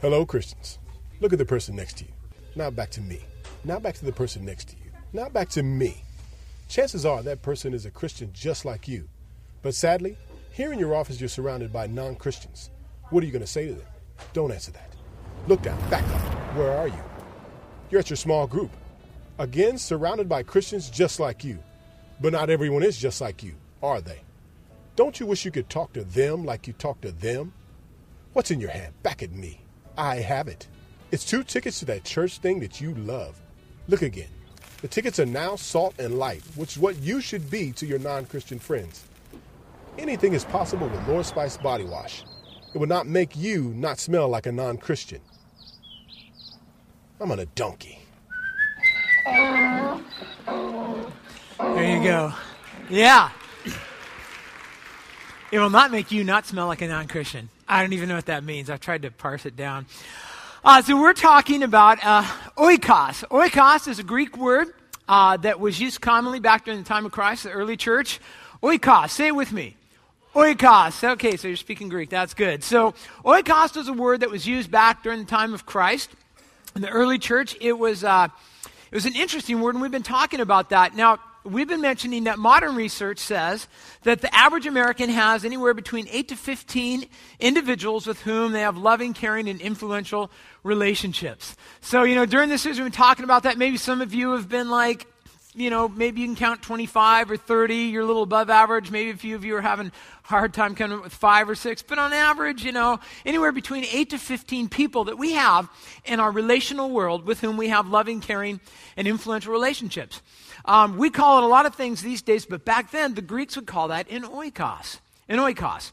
Hello, Christians. Look at the person next to you. Now back to me. Now back to the person next to you. Now back to me. Chances are that person is a Christian just like you. But sadly, here in your office, you're surrounded by non Christians. What are you going to say to them? Don't answer that. Look down, back up. Where are you? You're at your small group. Again, surrounded by Christians just like you. But not everyone is just like you, are they? Don't you wish you could talk to them like you talk to them? What's in your hand? Back at me. I have it. It's two tickets to that church thing that you love. Look again. The tickets are now salt and light, which is what you should be to your non Christian friends. Anything is possible with Lord Spice Body Wash. It will not make you not smell like a non Christian. I'm on a donkey. There you go. Yeah. It will not make you not smell like a non Christian. I don't even know what that means. I've tried to parse it down. Uh, so we're talking about uh, oikos. Oikos is a Greek word uh, that was used commonly back during the time of Christ, the early church. Oikos. Say it with me. Oikos. Okay, so you're speaking Greek. That's good. So oikos is a word that was used back during the time of Christ. In the early church, it was, uh, it was an interesting word, and we've been talking about that. Now, we've been mentioning that modern research says that the average American has anywhere between 8 to 15 individuals with whom they have loving, caring, and influential relationships. So, you know, during this series, we've been talking about that. Maybe some of you have been like, you know, maybe you can count 25 or 30. You're a little above average. Maybe a few of you are having a hard time coming up with five or six. But on average, you know, anywhere between 8 to 15 people that we have in our relational world with whom we have loving, caring, and influential relationships. Um, we call it a lot of things these days, but back then the Greeks would call that an oikos. An oikos.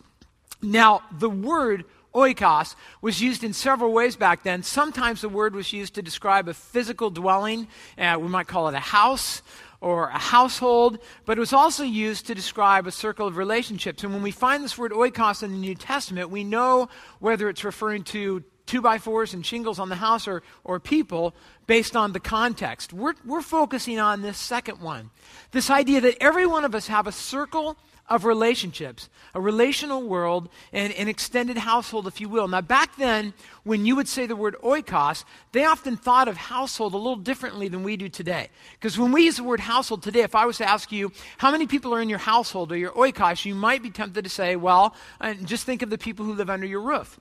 Now, the word oikos was used in several ways back then. Sometimes the word was used to describe a physical dwelling. Uh, we might call it a house or a household, but it was also used to describe a circle of relationships. And when we find this word oikos in the New Testament, we know whether it's referring to two by fours and shingles on the house or, or people based on the context. We're, we're focusing on this second one this idea that every one of us have a circle of relationships, a relational world, and an extended household, if you will. Now, back then, when you would say the word oikos, they often thought of household a little differently than we do today. Because when we use the word household today, if I was to ask you, how many people are in your household or your oikos, you might be tempted to say, well, just think of the people who live under your roof.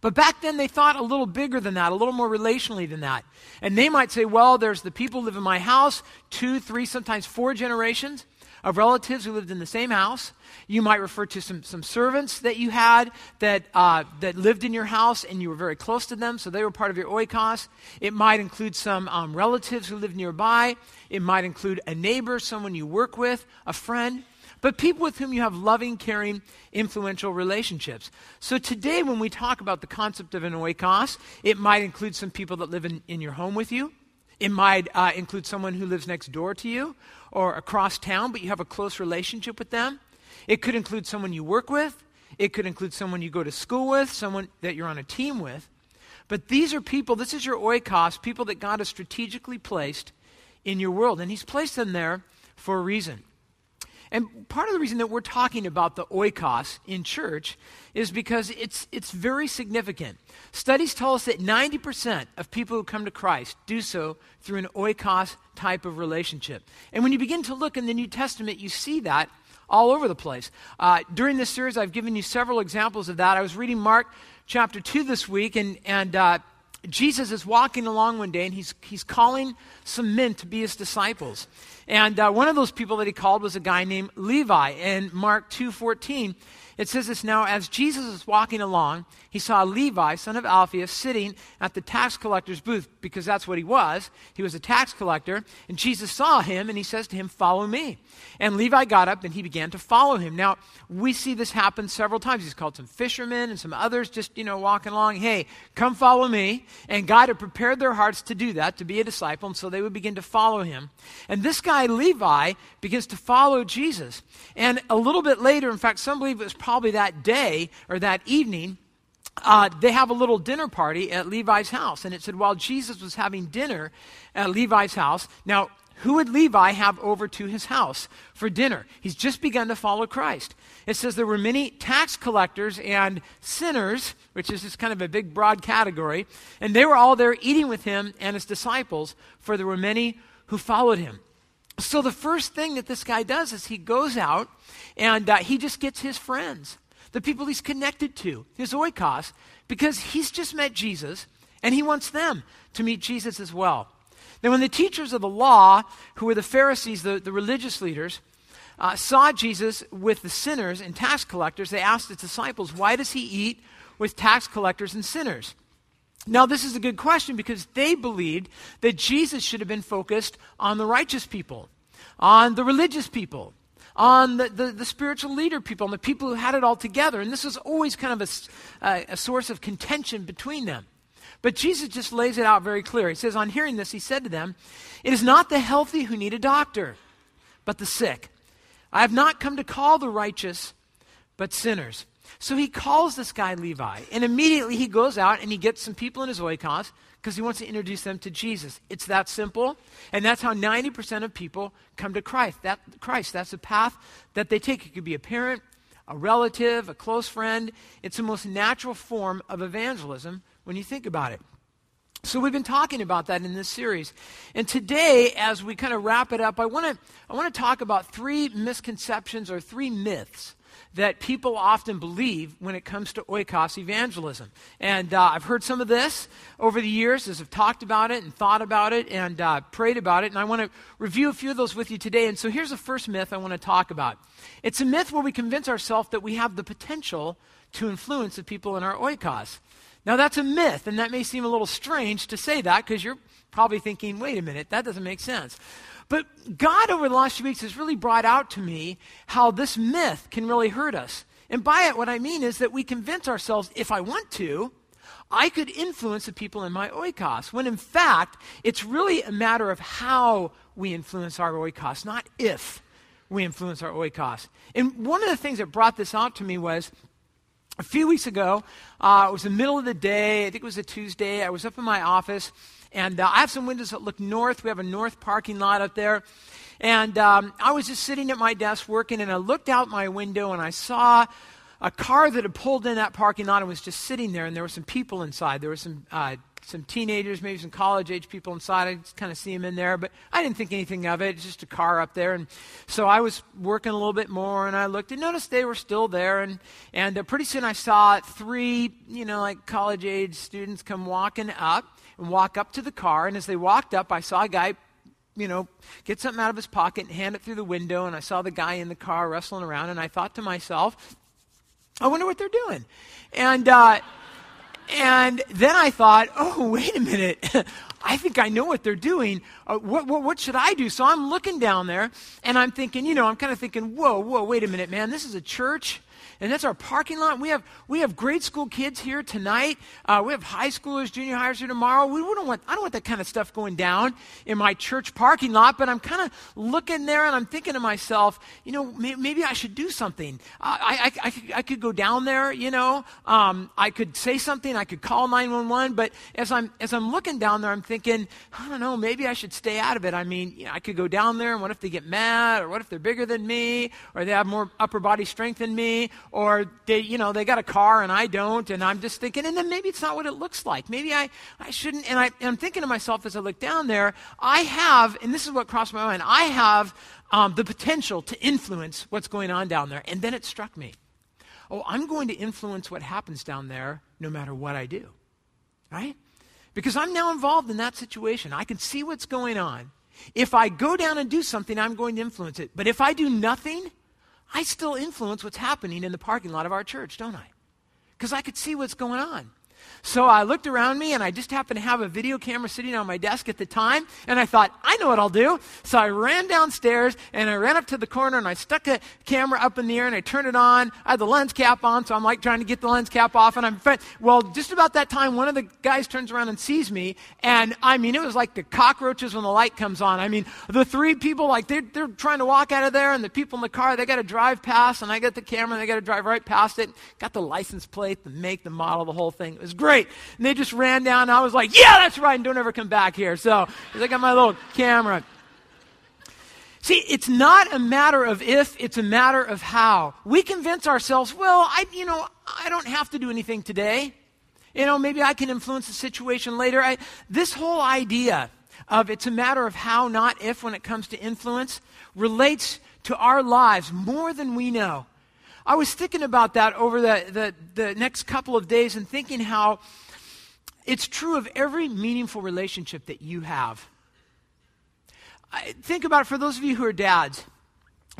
But back then, they thought a little bigger than that, a little more relationally than that. And they might say, well, there's the people who live in my house, two, three, sometimes four generations of relatives who lived in the same house. You might refer to some, some servants that you had that, uh, that lived in your house and you were very close to them, so they were part of your oikos. It might include some um, relatives who live nearby. It might include a neighbor, someone you work with, a friend but people with whom you have loving, caring, influential relationships. So today, when we talk about the concept of an oikos, it might include some people that live in, in your home with you. It might uh, include someone who lives next door to you or across town, but you have a close relationship with them. It could include someone you work with. It could include someone you go to school with, someone that you're on a team with. But these are people, this is your oikos, people that God has strategically placed in your world. And He's placed them there for a reason. And part of the reason that we're talking about the oikos in church is because it's, it's very significant. Studies tell us that 90% of people who come to Christ do so through an oikos type of relationship. And when you begin to look in the New Testament, you see that all over the place. Uh, during this series, I've given you several examples of that. I was reading Mark chapter 2 this week, and, and uh, Jesus is walking along one day and he's, he's calling some men to be his disciples. And uh, one of those people that he called was a guy named Levi. In Mark 2.14, it says this now, as Jesus was walking along, he saw Levi, son of Alphaeus, sitting at the tax collector's booth, because that's what he was. He was a tax collector. And Jesus saw him, and he says to him, Follow me. And Levi got up, and he began to follow him. Now, we see this happen several times. He's called some fishermen and some others just, you know, walking along, Hey, come follow me. And God had prepared their hearts to do that, to be a disciple, and so they would begin to follow him. And this guy, Levi, begins to follow Jesus. And a little bit later, in fact, some believe it was probably that day or that evening, uh, they have a little dinner party at Levi's house. And it said while Jesus was having dinner at Levi's house, now, who would Levi have over to his house for dinner? He's just begun to follow Christ. It says there were many tax collectors and sinners, which is just kind of a big, broad category, and they were all there eating with him and his disciples, for there were many who followed him. So the first thing that this guy does is he goes out and uh, he just gets his friends, the people he's connected to, his oikos, because he's just met Jesus and he wants them to meet Jesus as well. Now, when the teachers of the law, who were the Pharisees, the, the religious leaders, uh, saw Jesus with the sinners and tax collectors, they asked his disciples, Why does he eat with tax collectors and sinners? Now, this is a good question because they believed that Jesus should have been focused on the righteous people, on the religious people, on the, the, the, spiritual leader people, on the people who had it all together. And this was always kind of a, a source of contention between them. But Jesus just lays it out very clear. He says, On hearing this, he said to them, It is not the healthy who need a doctor, but the sick. I have not come to call the righteous, but sinners. So he calls this guy Levi, and immediately he goes out and he gets some people in his oikos because he wants to introduce them to Jesus. It's that simple, and that's how 90% of people come to Christ. That, Christ, that's the path that they take. It could be a parent, a relative, a close friend. It's the most natural form of evangelism when you think about it. So we've been talking about that in this series. And today, as we kind of wrap it up, I want to I want to talk about three misconceptions or three myths that people often believe when it comes to oikos evangelism. And uh, I've heard some of this over the years as I've talked about it and thought about it and uh, prayed about it. And I want to review a few of those with you today. And so here's the first myth I want to talk about. It's a myth where we convince ourselves that we have the potential to influence the people in our oikos. Now, that's a myth, and that may seem a little strange to say that because you're probably thinking, wait a minute, that doesn't make sense. But God, over the last few weeks, has really brought out to me how this myth can really hurt us. And by it, what I mean is that we convince ourselves, if I want to, I could influence the people in my oikos, when in fact, it's really a matter of how we influence our oikos, not if we influence our oikos. And one of the things that brought this out to me was a few weeks ago, uh, it was the middle of the day. I think it was a Tuesday. I was up in my office, and uh, I have some windows that look north. We have a north parking lot up there. And um, I was just sitting at my desk working, and I looked out my window and I saw a car that had pulled in that parking lot and was just sitting there, and there were some people inside. There were some uh, some teenagers, maybe some college age people inside. I just kind of see them in there, but I didn't think anything of it. It's just a car up there. And so I was working a little bit more and I looked and noticed they were still there. And, and uh, pretty soon I saw three, you know, like college age students come walking up and walk up to the car. And as they walked up, I saw a guy you know, get something out of his pocket and hand it through the window. And I saw the guy in the car wrestling around, and I thought to myself, I wonder what they're doing. And uh, and then I thought, oh, wait a minute. I think I know what they're doing. Uh, what, what, what, should I do? So I'm looking down there and I'm thinking, you know, I'm kind of thinking, whoa, whoa, wait a minute, man. This is a church and that's our parking lot. We have we have grade school kids here tonight. Uh, we have high schoolers, junior hires here tomorrow. We, don't want I don't want that kind of stuff going down in my church parking lot. But I'm kind of looking there and I'm thinking to myself, you know, may, maybe I should do something. I, I, I, could, I could go down there, you know. Um, I could say something. I could call 911. But as I'm as I'm looking down there, I'm thinking, I don't know, maybe I should stay out of it. I mean, you know, I could go down there, and what if they get mad, or what if they're bigger than me, or they have more upper body strength than me, or they, you know, they got a car and I don't, and I'm just thinking, and then maybe it's not what it looks like. Maybe I, I shouldn't, and, I, and I'm thinking to myself as I look down there, I have, and this is what crossed my mind, I have um, the potential to influence what's going on down there. And then it struck me, oh, I'm going to influence what happens down there no matter what I do, right? Because I'm now involved in that situation. I can see what's going on. If I go down and do something, I'm going to influence it. But if I do nothing, I still influence what's happening in the parking lot of our church, don't I? Because I could see what's going on. So I looked around me and I just happened to have a video camera sitting on my desk at the time. And I thought, I know what I'll do. So I ran downstairs and I ran up to the corner and I stuck a camera up in the air and I turned it on. I had the lens cap on, so I'm like trying to get the lens cap off. And I'm, well, just about that time, one of the guys turns around and sees me. And I mean, it was like the cockroaches when the light comes on. I mean, the three people, like they're, they're trying to walk out of there and the people in the car, they got to drive past and I got the camera and they got to drive right past it. Got the license plate, the make, the model, the whole thing. It was great. And they just ran down. And I was like, yeah, that's right. And don't ever come back here. So I got my little camera. See, it's not a matter of if, it's a matter of how. We convince ourselves, well, I, you know, I don't have to do anything today. You know, maybe I can influence the situation later. I, this whole idea of it's a matter of how, not if, when it comes to influence, relates to our lives more than we know. I was thinking about that over the, the, the next couple of days and thinking how it's true of every meaningful relationship that you have. I, think about it for those of you who are dads.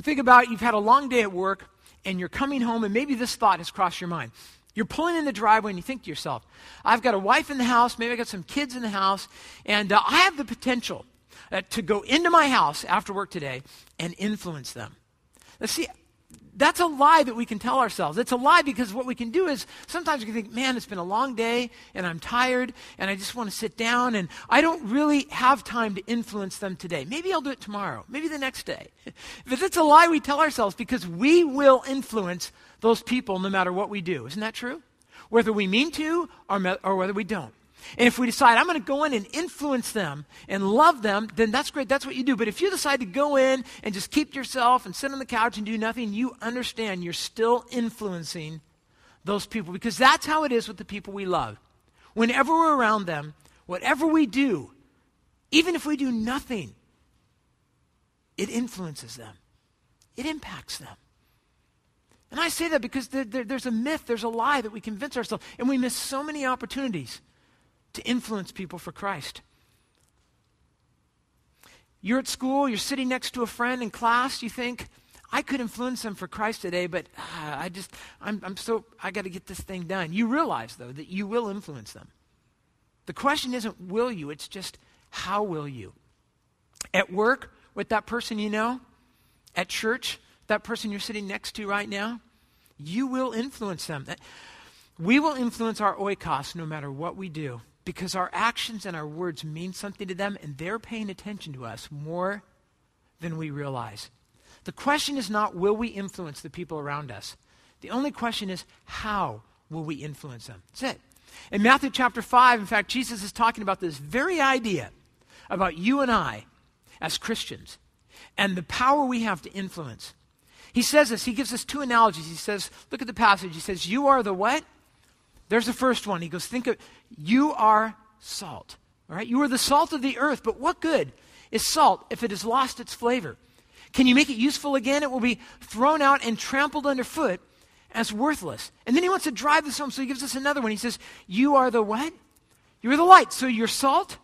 Think about you've had a long day at work and you're coming home, and maybe this thought has crossed your mind. You're pulling in the driveway and you think to yourself, I've got a wife in the house, maybe I've got some kids in the house, and uh, I have the potential uh, to go into my house after work today and influence them. Let's see, that's a lie that we can tell ourselves. It's a lie because what we can do is sometimes we can think, man, it's been a long day and I'm tired and I just want to sit down and I don't really have time to influence them today. Maybe I'll do it tomorrow, maybe the next day. But it's a lie we tell ourselves because we will influence those people no matter what we do. Isn't that true? Whether we mean to or, or whether we don't. And if we decide, I'm going to go in and influence them and love them, then that's great. That's what you do. But if you decide to go in and just keep yourself and sit on the couch and do nothing, you understand you're still influencing those people because that's how it is with the people we love. Whenever we're around them, whatever we do, even if we do nothing, it influences them, it impacts them. And I say that because there, there, there's a myth, there's a lie that we convince ourselves, and we miss so many opportunities to influence people for Christ. You're at school, you're sitting next to a friend in class, you think, I could influence them for Christ today, but uh, I just, I'm, I'm so, I got to get this thing done. You realize, though, that you will influence them. The question isn't will you, it's just how will you? At work with that person you know, at church, that person you're sitting next to right now, you will influence them. We will influence our oikos no matter what we do because our actions and our words mean something to them and they're paying attention to us more than we realize. The question is not will we influence the people around us? The only question is how will we influence them? That's it. In Matthew chapter 5, in fact, Jesus is talking about this very idea about you and I as Christians and the power we have to influence. He says this, he gives us two analogies. He says, look at the passage. He says, You are the what? There's the first one. He goes, Think of, you are salt. All right? You are the salt of the earth, but what good is salt if it has lost its flavor? Can you make it useful again? It will be thrown out and trampled underfoot as worthless. And then he wants to drive this home, so he gives us another one. He says, You are the what? You are the light. So you're salt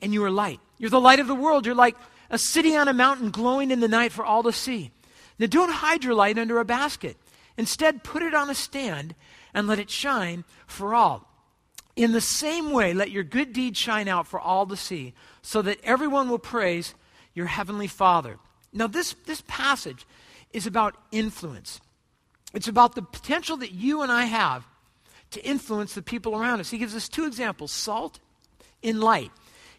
and you are light. You're the light of the world. You're like a city on a mountain glowing in the night for all to see. Now don't hide your light under a basket. Instead, put it on a stand and let it shine for all. In the same way, let your good deeds shine out for all to see, so that everyone will praise your heavenly Father. Now, this, this passage is about influence. It's about the potential that you and I have to influence the people around us. He gives us two examples salt in light.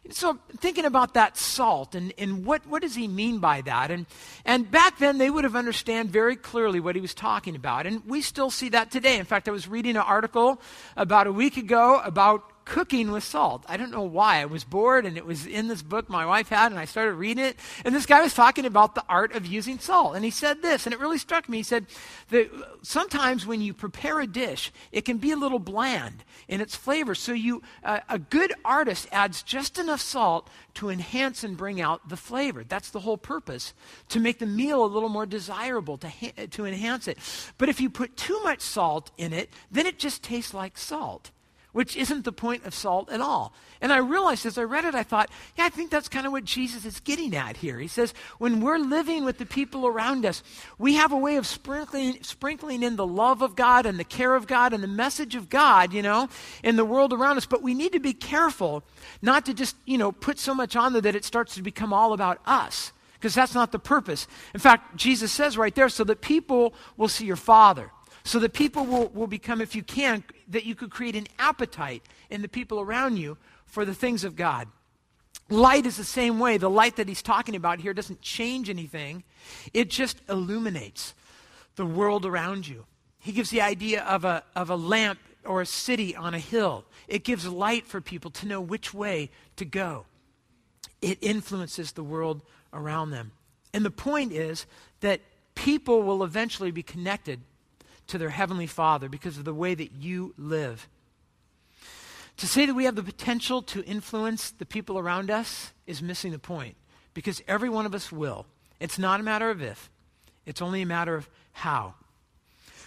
So thinking about that salt and, and what, what does he mean by that? And, and back then they would have understood very clearly what he was talking about. And we still see that today. In fact, I was reading an article about a week ago about cooking with salt. I don't know why. I was bored and it was in this book my wife had and I started reading it. And this guy was talking about the art of using salt. And he said this, and it really struck me. He said that sometimes when you prepare a dish, it can be a little bland in its flavor. So you, uh, a good artist adds just enough salt to enhance and bring out the flavor. That's the whole purpose, to make the meal a little more desirable, to, ha- to enhance it. But if you put too much salt in it, then it just tastes like salt which isn't the point of salt at all. And I realized as I read it, I thought, yeah, I think that's kind of what Jesus is getting at here. He says, when we're living with the people around us, we have a way of sprinkling, sprinkling in the love of God and the care of God and the message of God, you know, in the world around us. But we need to be careful not to just, you know, put so much on there that it starts to become all about us. Because that's not the purpose. In fact, Jesus says right there, so that people will see your Father so that people will, will become, if you can, that you could create an appetite in the people around you for the things of God. Light is the same way. The light that he's talking about here doesn't change anything, it just illuminates the world around you. He gives the idea of a, of a lamp or a city on a hill. It gives light for people to know which way to go. It influences the world around them. And the point is that people will eventually be connected to their Heavenly Father because of the way that you live. To say that we have the potential to influence the people around us is missing the point because every one of us will. It's not a matter of if, it's only a matter of how.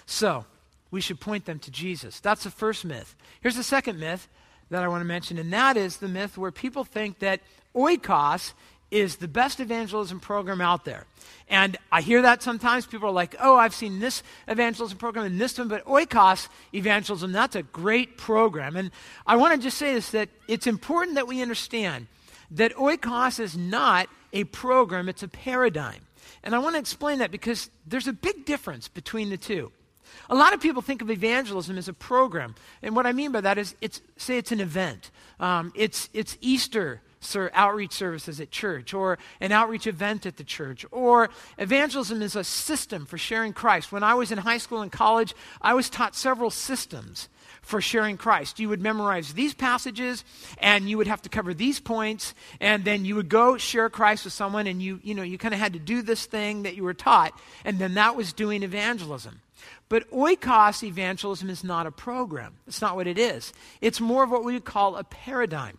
So, we should point them to Jesus. That's the first myth. Here's the second myth that I want to mention, and that is the myth where people think that oikos is the best evangelism program out there. And I hear that sometimes. People are like, oh, I've seen this evangelism program and this one, but Oikos evangelism, that's a great program. And I want to just say this that it's important that we understand that Oikos is not a program, it's a paradigm. And I want to explain that because there's a big difference between the two. A lot of people think of evangelism as a program. And what I mean by that is, it's, say it's an event. Um, it's, it's Easter outreach services at church, or an outreach event at the church, or evangelism is a system for sharing Christ. When I was in high school and college, I was taught several systems for sharing Christ. You would memorize these passages and you would have to cover these points and then you would go share Christ with someone and you you know you kind of had to do this thing that you were taught and then that was doing evangelism. But oikos evangelism is not a program. It's not what it is. It's more of what we would call a paradigm.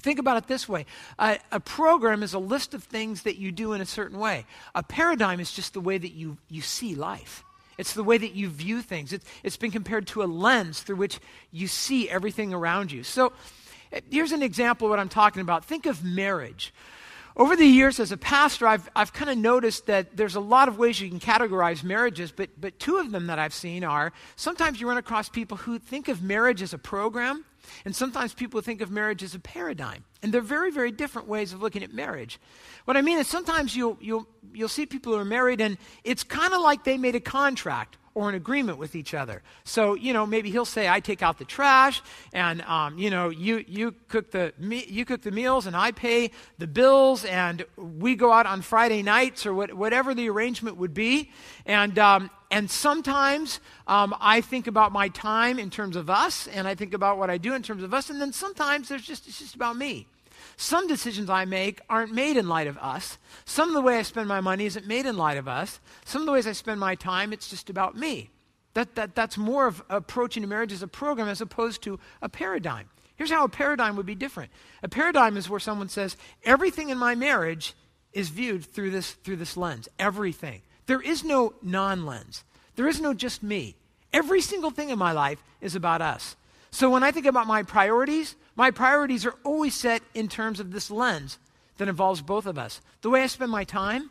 Think about it this way a, a, program is a list of things that you do in a certain way, a paradigm is just the way that you, you see life. It's the way that you view things. It's, it's been compared to a lens through which you see everything around you. So eh, here's an example of what I'm talking about. Think of marriage. Over the years as a pastor, I've, I've kind of noticed that there's a lot of ways you can categorize marriages, but, but two of them that I've seen are sometimes you run across people who think of marriage as a program, and sometimes people think of marriage as a paradigm. And they're very, very different ways of looking at marriage. What I mean is sometimes you'll, you'll, you'll see people who are married, and it's kind of like they made a contract or in agreement with each other. So, you know, maybe he'll say, I take out the trash, and, um, you know, you, you, cook the me- you cook the meals, and I pay the bills, and we go out on Friday nights, or what, whatever the arrangement would be. And, um, and sometimes um, I think about my time in terms of us, and I think about what I do in terms of us, and then sometimes there's just, it's just about me. Some decisions I make aren't made in light of us. Some of the way I spend my money isn't made in light of us. Some of the ways I spend my time, it's just about me. That, that, that's more of approaching marriage as a program as opposed to a paradigm. Here's how a paradigm would be different. A paradigm is where someone says, everything in my marriage is viewed through this, through this lens. Everything. There is no non lens. There is no just me. Every single thing in my life is about us. So when I think about my priorities, my priorities are always set in terms of this lens that involves both of us. The way I spend my time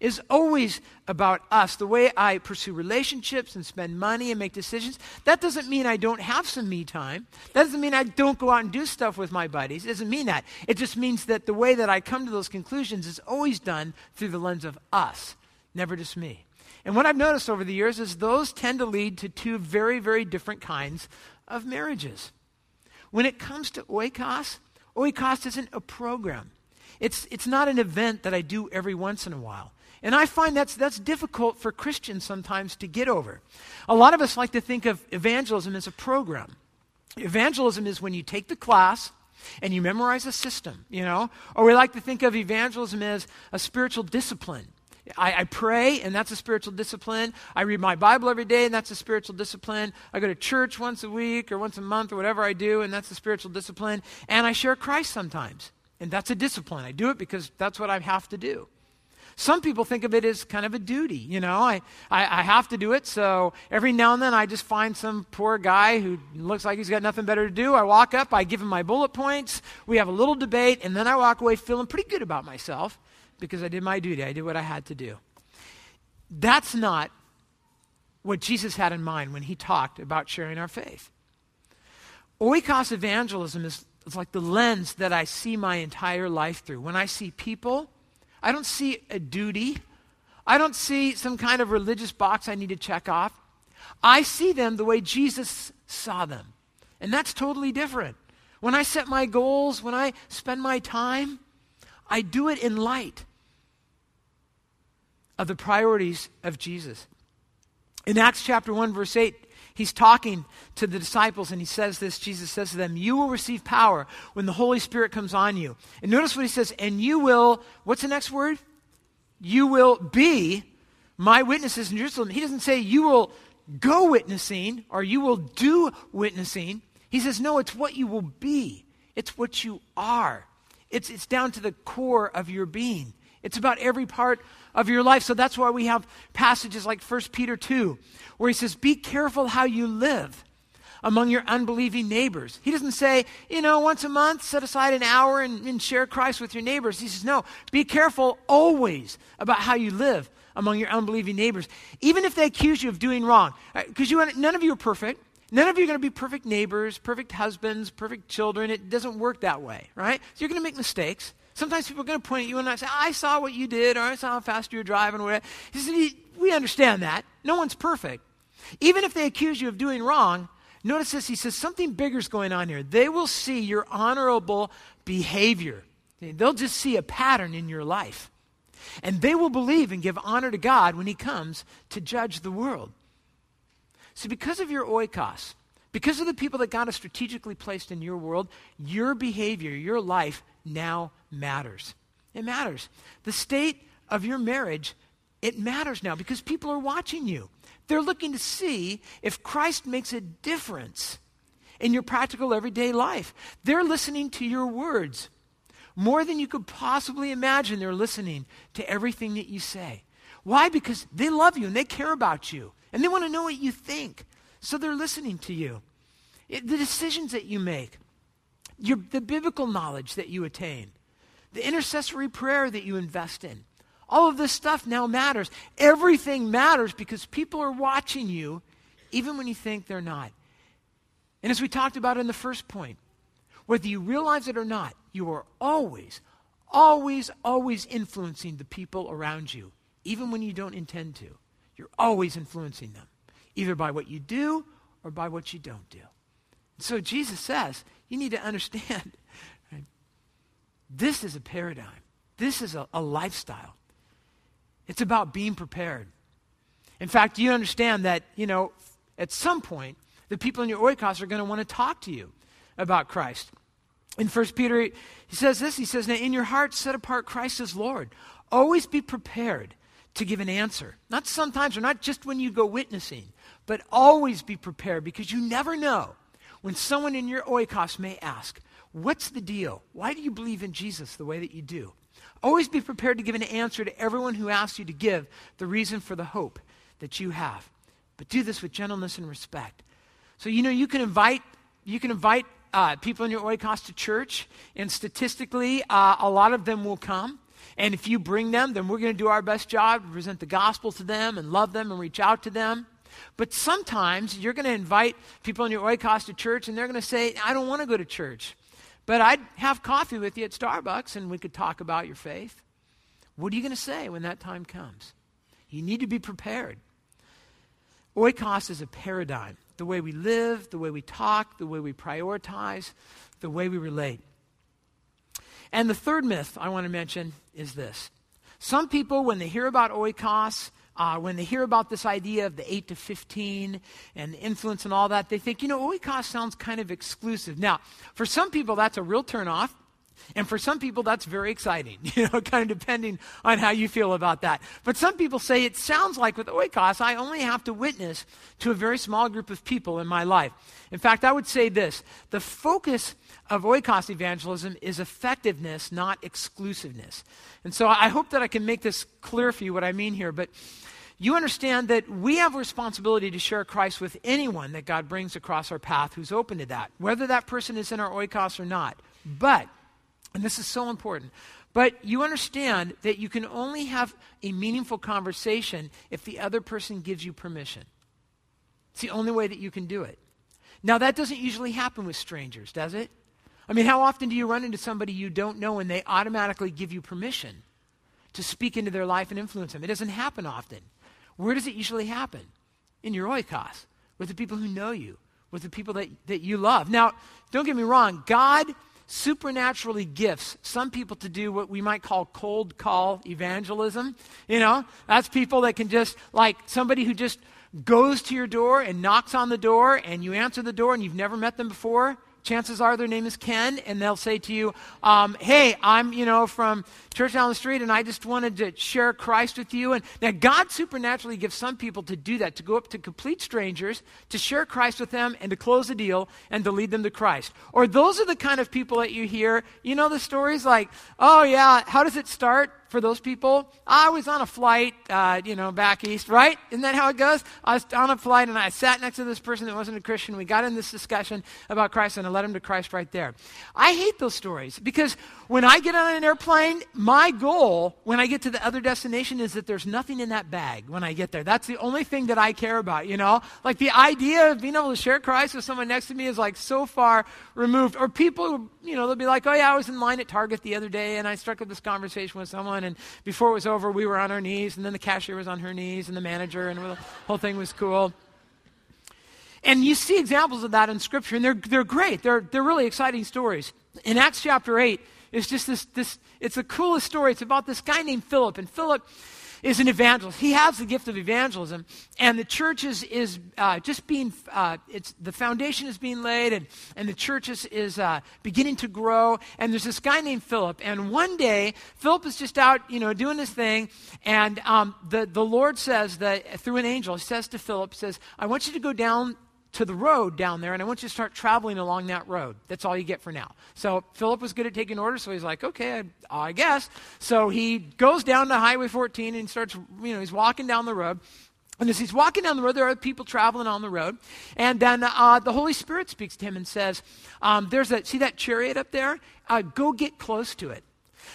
is always about us. The way I pursue relationships and spend money and make decisions, that doesn't mean I don't have some me time. That doesn't mean I don't go out and do stuff with my buddies. It doesn't mean that. It just means that the way that I come to those conclusions is always done through the lens of us, never just me. And what I've noticed over the years is those tend to lead to two very, very different kinds of marriages. When it comes to oikos, oikos isn't a program. It's, it's not an event that I do every once in a while. And I find that's, that's difficult for Christians sometimes to get over. A lot of us like to think of evangelism as a program. Evangelism is when you take the class and you memorize a system, you know? Or we like to think of evangelism as a spiritual discipline. I, I, pray, and that's a spiritual discipline. I read my Bible every day, and that's a spiritual discipline. I go to church once a week or once a month or whatever I do, and that's a spiritual discipline. And I share Christ sometimes, and that's a discipline. I do it because that's what I have to do. Some people think of it as kind of a duty. You know, I, I, I, have to do it. So every now and then I just find some poor guy who looks like he's got nothing better to do. I walk up, I give him my bullet points. We have a little debate, and then I walk away feeling pretty good about myself because I did my duty. I did what I had to do. That's not what Jesus had in mind when he talked about sharing our faith. Oikos evangelism is, is like the lens that I see my entire life through. When I see people, I don't see a duty. I don't see some kind of religious box I need to check off. I see them the way Jesus saw them. And that's totally different. When I set my goals, when I spend my time, I do it in light of the priorities of Jesus. In Acts chapter 1, verse 8, he's talking to the disciples and he says this Jesus says to them, You will receive power when the Holy Spirit comes on you. And notice what he says, and you will, what's the next word? you will be my witnesses in Jerusalem. He doesn't say you will go witnessing or you will do witnessing. He says, no, it's what you will be, it's what you are. It's, it's down to the core of your being. It's about every part of your life. So that's why we have passages like 1 Peter 2, where he says, Be careful how you live among your unbelieving neighbors. He doesn't say, you know, once a month, set aside an hour and, and share Christ with your neighbors. He says, no, be careful always about how you live among your unbelieving neighbors, even if they accuse you of doing wrong. Because uh, none of you are perfect. None of you are going to be perfect neighbors, perfect husbands, perfect children. It doesn't work that way, right? So you're going to make mistakes. Sometimes people are going to point at you and I say, I saw what you did, or I saw how fast you were driving, or whatever. We understand that. No one's perfect. Even if they accuse you of doing wrong, notice this. He says, something bigger is going on here. They will see your honorable behavior. They'll just see a pattern in your life. And they will believe and give honor to God when He comes to judge the world. So, because of your oikos, because of the people that God has strategically placed in your world, your behavior, your life now matters. It matters. The state of your marriage, it matters now because people are watching you. They're looking to see if Christ makes a difference in your practical everyday life. They're listening to your words. More than you could possibly imagine, they're listening to everything that you say. Why? Because they love you and they care about you and they want to know what you think. So they're listening to you. It, the decisions that you make, your, the biblical knowledge that you attain, the intercessory prayer that you invest in, all of this stuff now matters. Everything matters because people are watching you even when you think they're not. And as we talked about in the first point, whether you realize it or not, you are always, always, always influencing the people around you, even when you don't intend to. You're always influencing them, either by what you do or by what you don't do. So Jesus says, you need to understand right? this is a paradigm, this is a, a lifestyle. It's about being prepared. In fact, you understand that, you know, at some point, the people in your oikos are going to want to talk to you about Christ. In 1 Peter, he says this He says, Now in your heart, set apart Christ as Lord. Always be prepared to give an answer. Not sometimes or not just when you go witnessing, but always be prepared because you never know when someone in your oikos may ask, What's the deal? Why do you believe in Jesus the way that you do? Always be prepared to give an answer to everyone who asks you to give the reason for the hope that you have. But do this with gentleness and respect. So, you know, you can invite, you can invite uh, people in your oikos to church, and statistically, uh, a lot of them will come. And if you bring them, then we're going to do our best job to present the gospel to them and love them and reach out to them. But sometimes you're going to invite people in your oikos to church, and they're going to say, I don't want to go to church, but I'd have coffee with you at Starbucks and we could talk about your faith. What are you going to say when that time comes? You need to be prepared. Oikos is a paradigm the way we live, the way we talk, the way we prioritize, the way we relate. And the third myth I want to mention is this. Some people, when they hear about oikos, uh, when they hear about this idea of the 8 to 15 and influence and all that, they think, you know, oikos sounds kind of exclusive. Now, for some people, that's a real turnoff. And for some people, that's very exciting, you know, kind of depending on how you feel about that. But some people say it sounds like with oikos, I only have to witness to a very small group of people in my life. In fact, I would say this the focus of oikos evangelism is effectiveness, not exclusiveness. And so I hope that I can make this clear for you what I mean here. But you understand that we have a responsibility to share Christ with anyone that God brings across our path who's open to that, whether that person is in our oikos or not. But and this is so important. But you understand that you can only have a meaningful conversation if the other person gives you permission. It's the only way that you can do it. Now, that doesn't usually happen with strangers, does it? I mean, how often do you run into somebody you don't know and they automatically give you permission to speak into their life and influence them? It doesn't happen often. Where does it usually happen? In your oikos, with the people who know you, with the people that, that you love. Now, don't get me wrong, God supernaturally gifts some people to do what we might call cold call evangelism. You know, that's people that can just, like somebody who just goes to your door and knocks on the door and you answer the door and you've never met them before. Chances are their name is Ken, and they'll say to you, um, Hey, I'm, you know, from church down the street, and I just wanted to share Christ with you. And now, God supernaturally gives some people to do that, to go up to complete strangers, to share Christ with them, and to close a deal, and to lead them to Christ. Or those are the kind of people that you hear. You know the stories like, Oh, yeah, how does it start? For those people. I was on a flight, uh, you know, back east, right? Isn't that how it goes? I was on a flight and I sat next to this person that wasn't a Christian. We got in this discussion about Christ and I led him to Christ right there. I hate those stories because when I get on an airplane, my goal when I get to the other destination is that there's nothing in that bag when I get there. That's the only thing that I care about, you know? Like the idea of being able to share Christ with someone next to me is like so far removed. Or people, you know, they'll be like, oh yeah, I was in line at Target the other day and I struck up this conversation with someone and before it was over, we were on our knees and then the cashier was on her knees and the manager and the whole thing was cool. And you see examples of that in Scripture, and they're, they're great. They're, they're really exciting stories. In Acts chapter 8, it's just this, this, it's the coolest story. It's about this guy named Philip. And Philip is an evangelist. He has the gift of evangelism. And the church is, is uh, just being, uh, it's, the foundation is being laid, and, and the church is, is uh, beginning to grow. And there's this guy named Philip. And one day, Philip is just out, you know, doing his thing. And um, the, the Lord says that through an angel, he says to Philip, says, I want you to go down to the road down there, and I want you to start traveling along that road. That's all you get for now. So Philip was good at taking orders, so he's like, okay, I, I guess. So he goes down to Highway 14 and starts, you know, he's walking down the road. And as he's walking down the road, there are people traveling on the road. And then uh, the Holy Spirit speaks to him and says, um, There's a, see that chariot up there? Uh, go get close to it.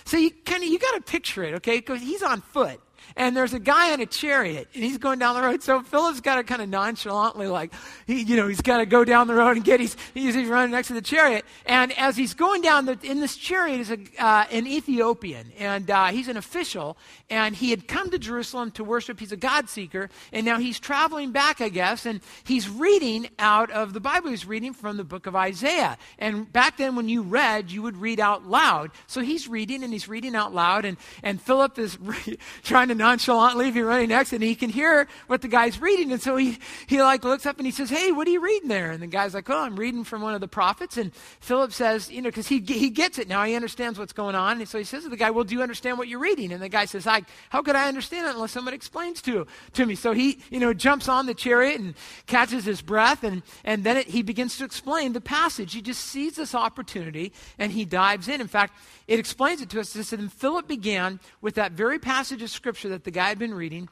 So you kind of, you got to picture it, okay? Because he's on foot and there's a guy in a chariot, and he's going down the road. So Philip's got to kind of nonchalantly, like, he, you know, he's got to go down the road and get, he's, he's running next to the chariot. And as he's going down, the, in this chariot is a, uh, an Ethiopian, and uh, he's an official, and he had come to Jerusalem to worship. He's a God seeker, and now he's traveling back, I guess, and he's reading out of the Bible. He's reading from the book of Isaiah. And back then, when you read, you would read out loud. So he's reading, and he's reading out loud, and, and Philip is re- trying to nonchalantly be running next, and he can hear what the guy's reading. And so he, he like looks up and he says, Hey, what are you reading there? And the guy's like, Oh, I'm reading from one of the prophets. And Philip says, You know, because he, he gets it now. He understands what's going on. And so he says to the guy, Well, do you understand what you're reading? And the guy says, I, How could I understand it unless someone explains to, to me? So he, you know, jumps on the chariot and catches his breath. And, and then it, he begins to explain the passage. He just sees this opportunity and he dives in. In fact, it explains it to us. It says, And Philip began with that very passage of Scripture that the guy had been reading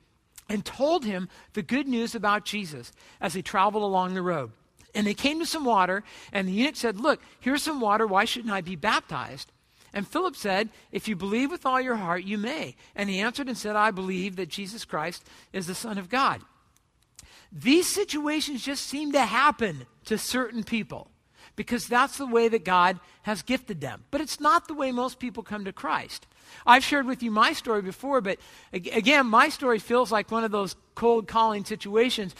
and told him the good news about Jesus as he traveled along the road. And they came to some water, and the eunuch said, Look, here's some water. Why shouldn't I be baptized? And Philip said, If you believe with all your heart, you may. And he answered and said, I believe that Jesus Christ is the Son of God. These situations just seem to happen to certain people because that's the way that God has gifted them. But it's not the way most people come to Christ. I've shared with you my story before, but again, my story feels like one of those cold calling situations.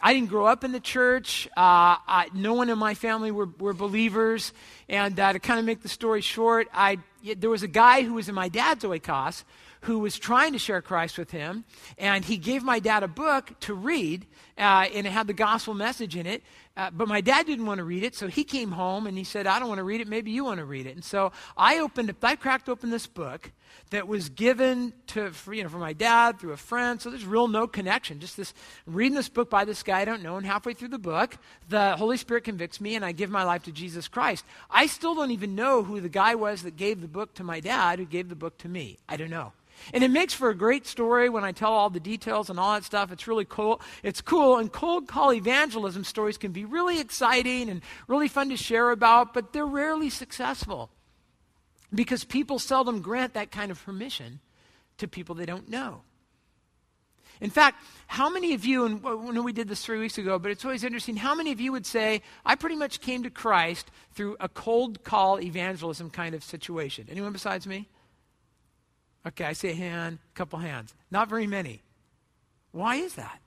I didn't grow up in the church. Uh, I, no one in my family were, were believers. And uh, to kind of make the story short, I, there was a guy who was in my dad's oikos who was trying to share Christ with him. And he gave my dad a book to read, uh, and it had the gospel message in it. Uh, but my dad didn't want to read it, so he came home and he said, I don't want to read it. Maybe you want to read it. And so I opened it, I cracked open this book that was given to, for, you know, for my dad through a friend. So there's real no connection. Just this reading this book by this guy I don't know. And halfway through the book, the Holy Spirit convicts me and I give my life to Jesus Christ. I still don't even know who the guy was that gave the book to my dad who gave the book to me. I don't know. And it makes for a great story when I tell all the details and all that stuff. It's really cool. It's cool. And cold call evangelism stories can be really exciting and really fun to share about, but they're rarely successful because people seldom grant that kind of permission to people they don't know. In fact, how many of you, and we did this three weeks ago, but it's always interesting, how many of you would say, I pretty much came to Christ through a cold call evangelism kind of situation? Anyone besides me? Okay, I see a hand, a couple hands. Not very many. Why is that?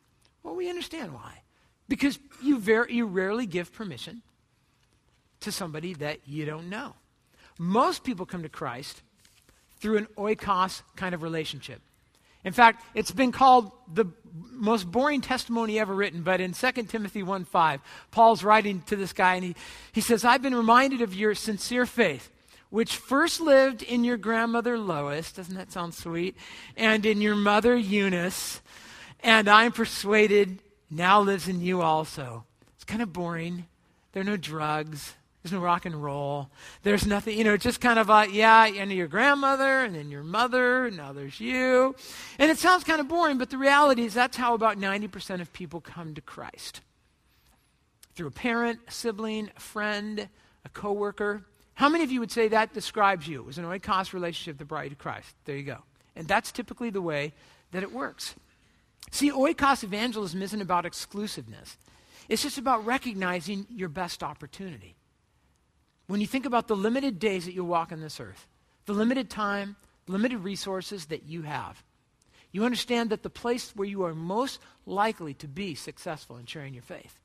Well, we understand why. Because you, ver- you rarely give permission to somebody that you don't know. Most people come to Christ through an oikos kind of relationship. In fact, it's been called the most boring testimony ever written, but in 2 Timothy 1 5, Paul's writing to this guy, and he, he says, I've been reminded of your sincere faith, which first lived in your grandmother Lois, doesn't that sound sweet? And in your mother Eunice, and I'm persuaded now lives in you also. It's kind of boring. There are no drugs. There's no rock and roll. There's nothing, you know, just kind of like, yeah, and your grandmother, and then your mother, and now there's you. And it sounds kind of boring, but the reality is that's how about 90% of people come to Christ. Through a parent, a sibling, a friend, a coworker. How many of you would say that describes you? It was an oikos relationship, the bride of Christ. There you go. And that's typically the way that it works. See, oikos evangelism isn't about exclusiveness. It's just about recognizing your best opportunity. When you think about the limited days that you'll walk on this earth, the limited time, limited resources that you have, you understand that the place where you are most likely to be successful in sharing your faith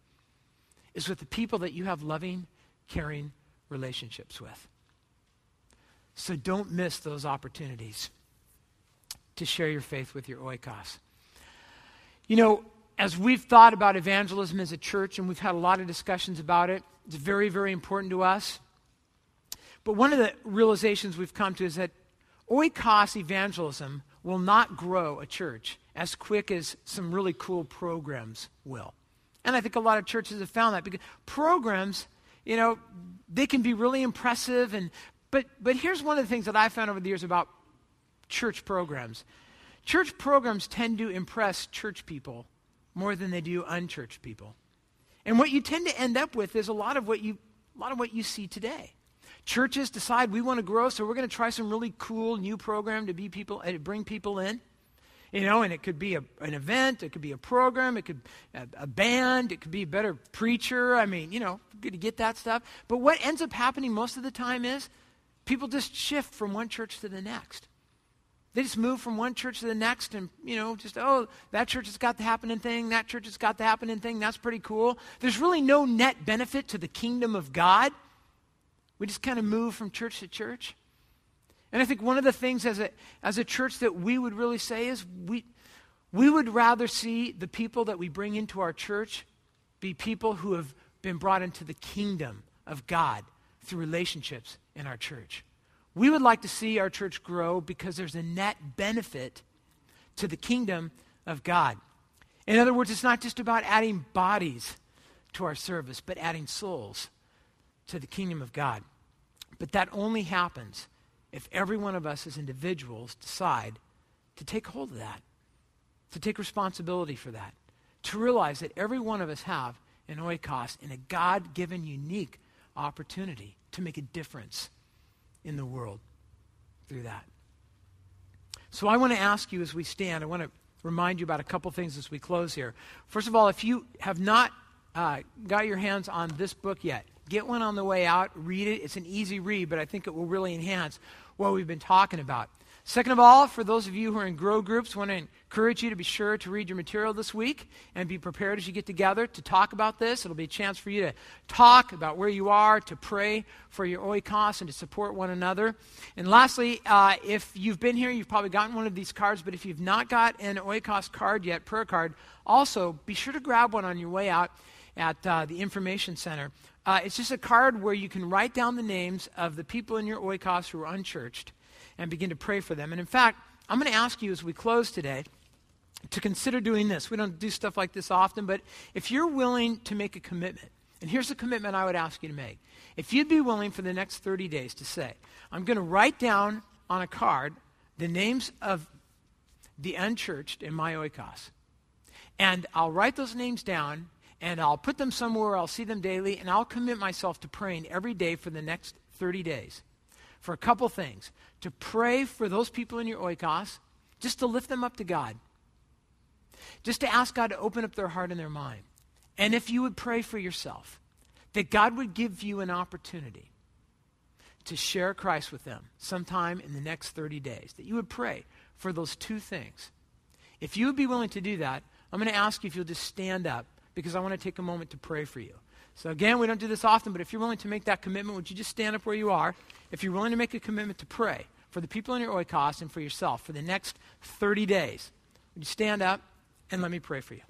is with the people that you have loving, caring relationships with. So don't miss those opportunities to share your faith with your oikos. You know, as we've thought about evangelism as a church, and we've had a lot of discussions about it, it's very, very important to us. But one of the realizations we've come to is that oikos evangelism will not grow a church as quick as some really cool programs will. And I think a lot of churches have found that because programs, you know, they can be really impressive and but but here's one of the things that I found over the years about church programs. Church programs tend to impress church people more than they do unchurched people. And what you tend to end up with is a lot of what you a lot of what you see today. Churches decide we want to grow, so we're going to try some really cool new program to be people uh, bring people in. You know, and it could be a, an event, it could be a program, it could a, a band, it could be a better preacher. I mean, you know, good to get that stuff. But what ends up happening most of the time is people just shift from one church to the next. They just move from one church to the next and, you know, just, oh, that church has got the happening thing, that church has got the happening thing, that's pretty cool. There's really no net benefit to the kingdom of God. We just kind of move from church to church. And I think one of the things as a, as a church that we would really say is we, we would rather see the people that we bring into our church be people who have been brought into the kingdom of God through relationships in our church. We would like to see our church grow because there's a net benefit to the kingdom of God. In other words, it's not just about adding bodies to our service, but adding souls to the kingdom of God. But that only happens if every one of us as individuals decide to take hold of that, to take responsibility for that, to realize that every one of us have an oikos and a God given unique opportunity to make a difference in the world through that. So I want to ask you as we stand, I want to remind you about a couple things as we close here. First of all, if you have not uh, got your hands on this book yet, get one on the way out, read it. It's an easy read, but I think it will really enhance what we've been talking about. Second of all, for those of you who are in grow groups, want to encourage you to be sure to read your material this week and be prepared as you get together to talk about this. It'll be a chance for you to talk about where you are, to pray for your oikos, and to support one another. And lastly, uh, if you've been here, you've probably gotten one of these cards, but if you've not got an oikos card yet, prayer card, also be sure to grab one on your way out at uh, the information center. Uh, it's just a card where you can write down the names of the people in your oikos who are unchurched and begin to pray for them. And in fact, I'm going to ask you as we close today to consider doing this. We don't do stuff like this often, but if you're willing to make a commitment, and here's the commitment I would ask you to make. If you'd be willing for the next 30 days to say, I'm going to write down on a card the names of the unchurched in my oikos. And I'll write those names down and I'll put them somewhere, I'll see them daily, and I'll commit myself to praying every day for the next 30 days for a couple things to pray for those people in your oikos, just to lift them up to God, just to ask God to open up their heart and their mind. And if you would pray for yourself, that God would give you an opportunity to share Christ with them sometime in the next 30 days, that you would pray for those two things. If you would be willing to do that, I'm going to ask you if you'll just stand up because I want to take a moment to pray for you. So, again, we don't do this often, but if you're willing to make that commitment, would you just stand up where you are? If you're willing to make a commitment to pray for the people in your oikos and for yourself for the next 30 days, would you stand up and let me pray for you?